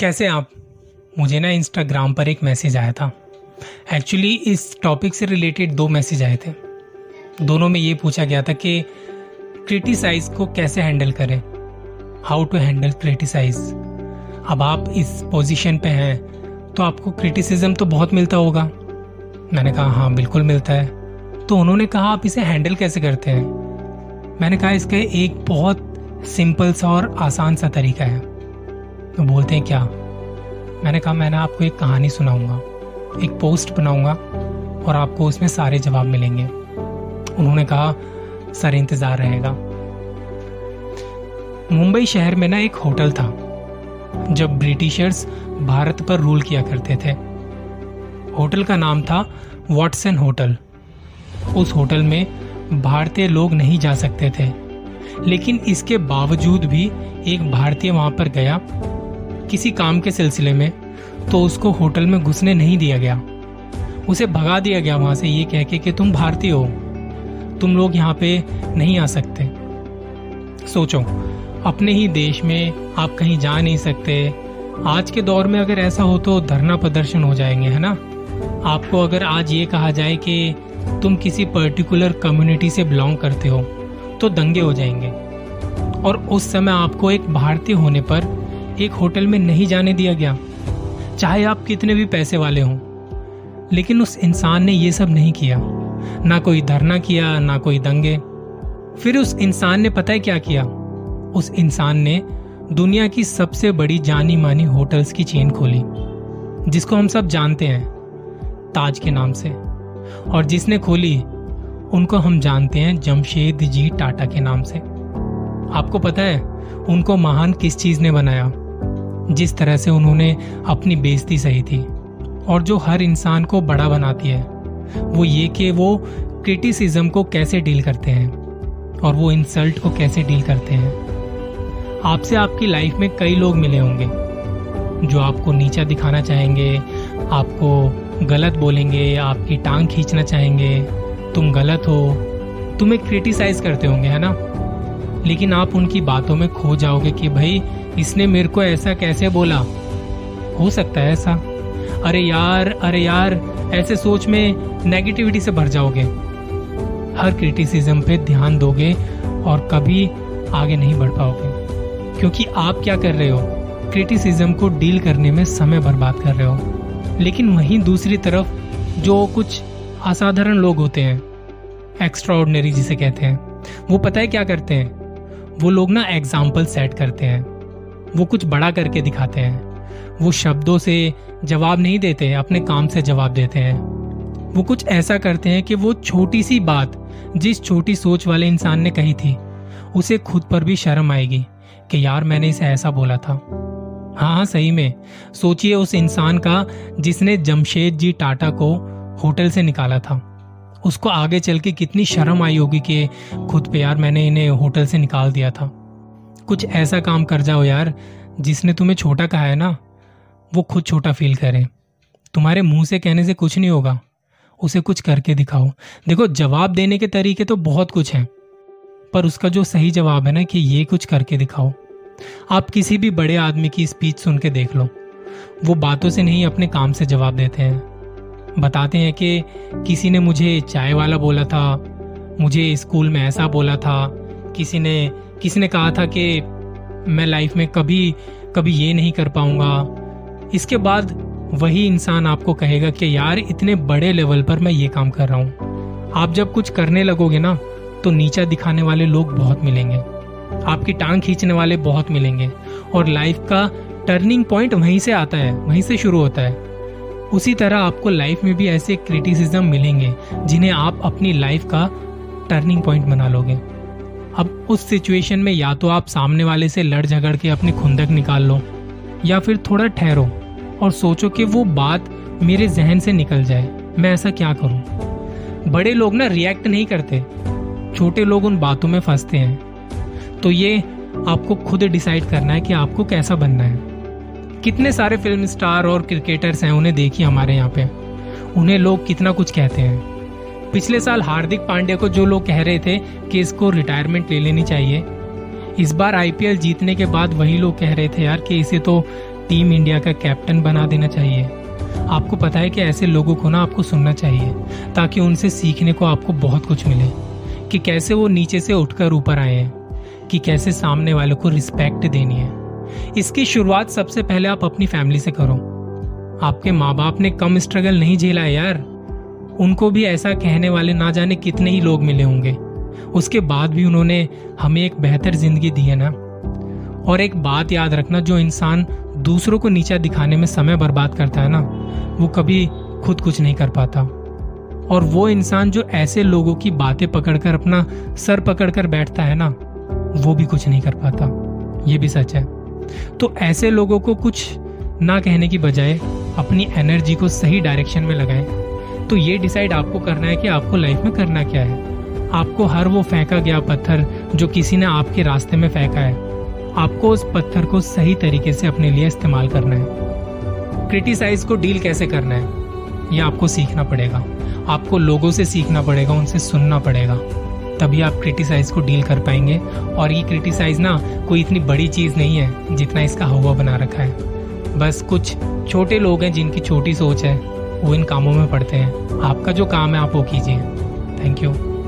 कैसे आप, मुझे ना इंस्टाग्राम पर एक मैसेज आया था। एक्चुअली इस टॉपिक से रिलेटेड दो मैसेज आए थे। दोनों में ये पूछा गया था कि क्रिटिसाइज को कैसे हैंडल करें? हाउ टू हैंडल क्रिटिसाइज अब आप इस पोजीशन पे हैं तो आपको क्रिटिसिज्म तो बहुत मिलता होगा। मैंने कहा हाँ बिल्कुल मिलता है। तो उन्होंने कहा, आप इसे हैंडल कैसे करते हैं? मैंने कहा, इसका एक बहुत सिंपल सा और आसान सा तरीका है। तो बोलते हैं, क्या? मैंने कहा, मैंने आपको एक कहानी सुनाऊँगा, एक पोस्ट बनाऊँगा और आपको उसमें सारे जवाब मिलेंगे। उन्होंने कहा, सर, इंतज़ार रहेगा। मुंबई शहर में ना एक होटल था, जब ब्रिटिशर्स भारत पर रूल किया करते थे। होटल का नाम था वॉटसन होटल। उस होटल में भारतीय लोग नहीं जा सकते थे, लेकिन इसके बावजूद भी एक भारतीय वहाँ पर गया किसी काम के सिलसिले में तो उसको होटल में घुसने नहीं दिया गया। उसे भगा दिया गया वहाँ से ये कह के कि तुम भारतीय हो। तुम लोग यहाँ पे नहीं आ सकते। सोचो, अपने ही देश में आप कहीं जा नहीं सकते। आज के दौर में अगर ऐसा हो तो धरना प्रदर्शन हो जाएँगे, है ना? आपको अगर आज ये कहा जाए कि तुम किसी पर्टिकुलर कम्युनिटी से बिलोंग करते हो तो दंगे हो जाएँगे। और उस समय आपको एक भारतीय होने पर एक होटल में नहीं जाने दिया गया। चाहे आप कितने भी पैसे वाले हों, लेकिन उस इंसान ने ये सब नहीं किया। ना कोई धरना किया, ना कोई दंगे। फिर उस इंसान ने पता है क्या किया? उस इंसान ने दुनिया की सबसे बड़ी जानी मानी होटल्स की चेन खोली, जिसको हम सब जानते हैं, ताज के नाम से। और जिसने खोली, उनको हम जानते हैं जमशेद जी टाटा के नाम से। आपको पता है, उनको महान किस चीज़ ने बनाया? जिस तरह से उन्होंने अपनी बेइज्जती सही थी और जो हर इंसान को बड़ा बनाती है, वो ये कि वो क्रिटिसिज्म को कैसे डील करते हैं और वो इंसल्ट को कैसे डील करते हैं। आपसे आपकी लाइफ में कई लोग मिले होंगे, जो आपको नीचा दिखाना चाहेंगे, आपको गलत बोलेंगे, आपकी टांग खींचना चाहेंगे, तुम गलत हो, तुम्हें क्रिटिसाइज करते होंगे, है ना? लेकिन आप उनकी बातों में खो जाओगे कि भाई, इसने मेरे को ऐसा कैसे बोला? हो सकता है ऐसा। अरे यार अरे यार, ऐसे सोच में नेगेटिविटी से भर जाओगे। हर क्रिटिसिज्म पे ध्यान दोगे और कभी आगे नहीं बढ़ पाओगे। क्योंकि आप क्या कर रहे हो? क्रिटिसिज्म को डील करने में समय बर्बाद कर रहे हो। लेकिन वहीं दूसरी तरफ़ जो कुछ असाधारण लोग होते हैं एक्स्ट्रा जिसे कहते हैं, वो पता है क्या करते हैं? वो लोग ना एग्ज़ाम्पल सेट करते हैं। वो कुछ बड़ा करके दिखाते हैं। वो शब्दों से जवाब नहीं देते, अपने काम से जवाब देते हैं। वो कुछ ऐसा करते हैं कि वो छोटी सी बात जिस छोटी सोच वाले इंसान ने कही थी, उसे खुद पर भी शर्म आएगी कि यार मैंने इसे ऐसा बोला था। हाँ हाँ सही में। सोचिए उस इंसान का जिसने जमशेद जी टाटा को होटल से निकाला था। उसको आगे चल के कितनी शर्म आई होगी कि खुद पे यार मैंने इन्हें होटल से निकाल दिया था। कुछ ऐसा काम कर जाओ यार, जिसने तुम्हें छोटा कहा है ना, वो खुद छोटा फील करे। तुम्हारे मुँह से कहने से कुछ नहीं होगा। उसे कुछ करके दिखाओ। देखो, जवाब देने के तरीके तो बहुत कुछ हैं, पर उसका जो सही जवाब है ना कि ये कुछ करके दिखाओ। आप किसी भी बड़े आदमी की स्पीच सुन के देख लो। वो बातों से नहीं, अपने काम से जवाब देते हैं। बताते हैं कि किसी ने मुझे चाय वाला बोला था, मुझे स्कूल में ऐसा बोला था, किसी ने किसी ने कहा था कि मैं लाइफ में कभी कभी ये नहीं कर पाऊँगा। इसके बाद वही इंसान आपको कहेगा कि यार, इतने बड़े लेवल पर मैं ये काम कर रहा हूँ। आप जब कुछ करने लगोगे ना तो नीचा दिखाने वाले लोग बहुत मिलेंगे। आपकी टांग खींचने वाले बहुत मिलेंगे। और लाइफ का टर्निंग पॉइंट वहीं से आता है, वहीं से शुरू होता है। उसी तरह आपको लाइफ में भी ऐसे क्रिटिसिज्म मिलेंगे, जिन्हें आप अपनी लाइफ का टर्निंग पॉइंट बना लोगे। अब उस सिचुएशन में या तो आप सामने वाले से लड़ झगड़ के अपनी खुंदक निकाल लो, या फिर थोड़ा ठहरो और सोचो कि वो बात मेरे जहन से निकल जाए। मैं ऐसा क्या करूँ? बड़े लोग ना रिएक्ट नहीं करते। छोटे लोग उन बातों में फंसते हैं। तो ये आपको खुद डिसाइड करना है कि आपको कैसा बनना है। कितने सारे फ़िल्म स्टार और क्रिकेटर्स हैं, उन्हें देखिए हमारे यहाँ पे। उन्हें लोग कितना कुछ कहते हैं। पिछले साल हार्दिक पांड्या को जो लोग कह रहे थे कि इसको रिटायरमेंट ले लेनी चाहिए, इस बार आईपीएल जीतने के बाद वही लोग कह रहे थे यार कि इसे तो टीम इंडिया का कैप्टन बना देना चाहिए। आपको पता है कि ऐसे लोगों को ना आपको सुनना चाहिए, ताकि उनसे सीखने को आपको बहुत कुछ मिले, कि कैसे वो नीचे से उठकर ऊपर आए हैं, कि कैसे सामने वालों को रिस्पेक्ट देनी है। इसकी शुरुआत सबसे पहले आप अपनी फैमिली से करो। आपके माँ बाप ने कम स्ट्रगल नहीं झेला है यार। उनको भी ऐसा कहने वाले ना जाने कितने ही लोग मिले होंगे। उसके बाद भी उन्होंने हमें एक बेहतर ज़िंदगी दी है ना। और एक बात याद रखना, जो इंसान दूसरों को नीचा दिखाने में समय बर्बाद करता है ना, वो कभी खुद कुछ नहीं कर पाता। और वो इंसान जो ऐसे लोगों की बातें पकड़कर, अपना सर पकड़कर बैठता है ना, वो भी कुछ नहीं कर पाता। ये भी सच है। तो ऐसे लोगों को कुछ ना कहने की बजाय अपनी एनर्जी को सही डायरेक्शन में लगाएँ। तो ये डिसाइड आपको करना है कि आपको लाइफ में करना क्या है। आपको हर वो फेंका गया पत्थर जो किसी ने आपके रास्ते में फेंका है। आपको उस पत्थर को सही तरीके से अपने लिए इस्तेमाल करना है। क्रिटिसाइज को डील कैसे करना है? ये आपको सीखना पड़ेगा। आपको लोगों से सीखना पड़ेगा, उनसे सुनना पड़ेगा। तभी आप क्रिटिसाइज को डील कर पाएँगे। और ये क्रिटिसाइज ना कोई इतनी बड़ी चीज़ नहीं है, जितना इसका हवा बना रखा है। बस कुछ छोटे लोग हैं जिनकी छोटी सोच है, वो इन कामों में पड़ते हैं। आपका जो काम है, आप वो कीजिए। Thank you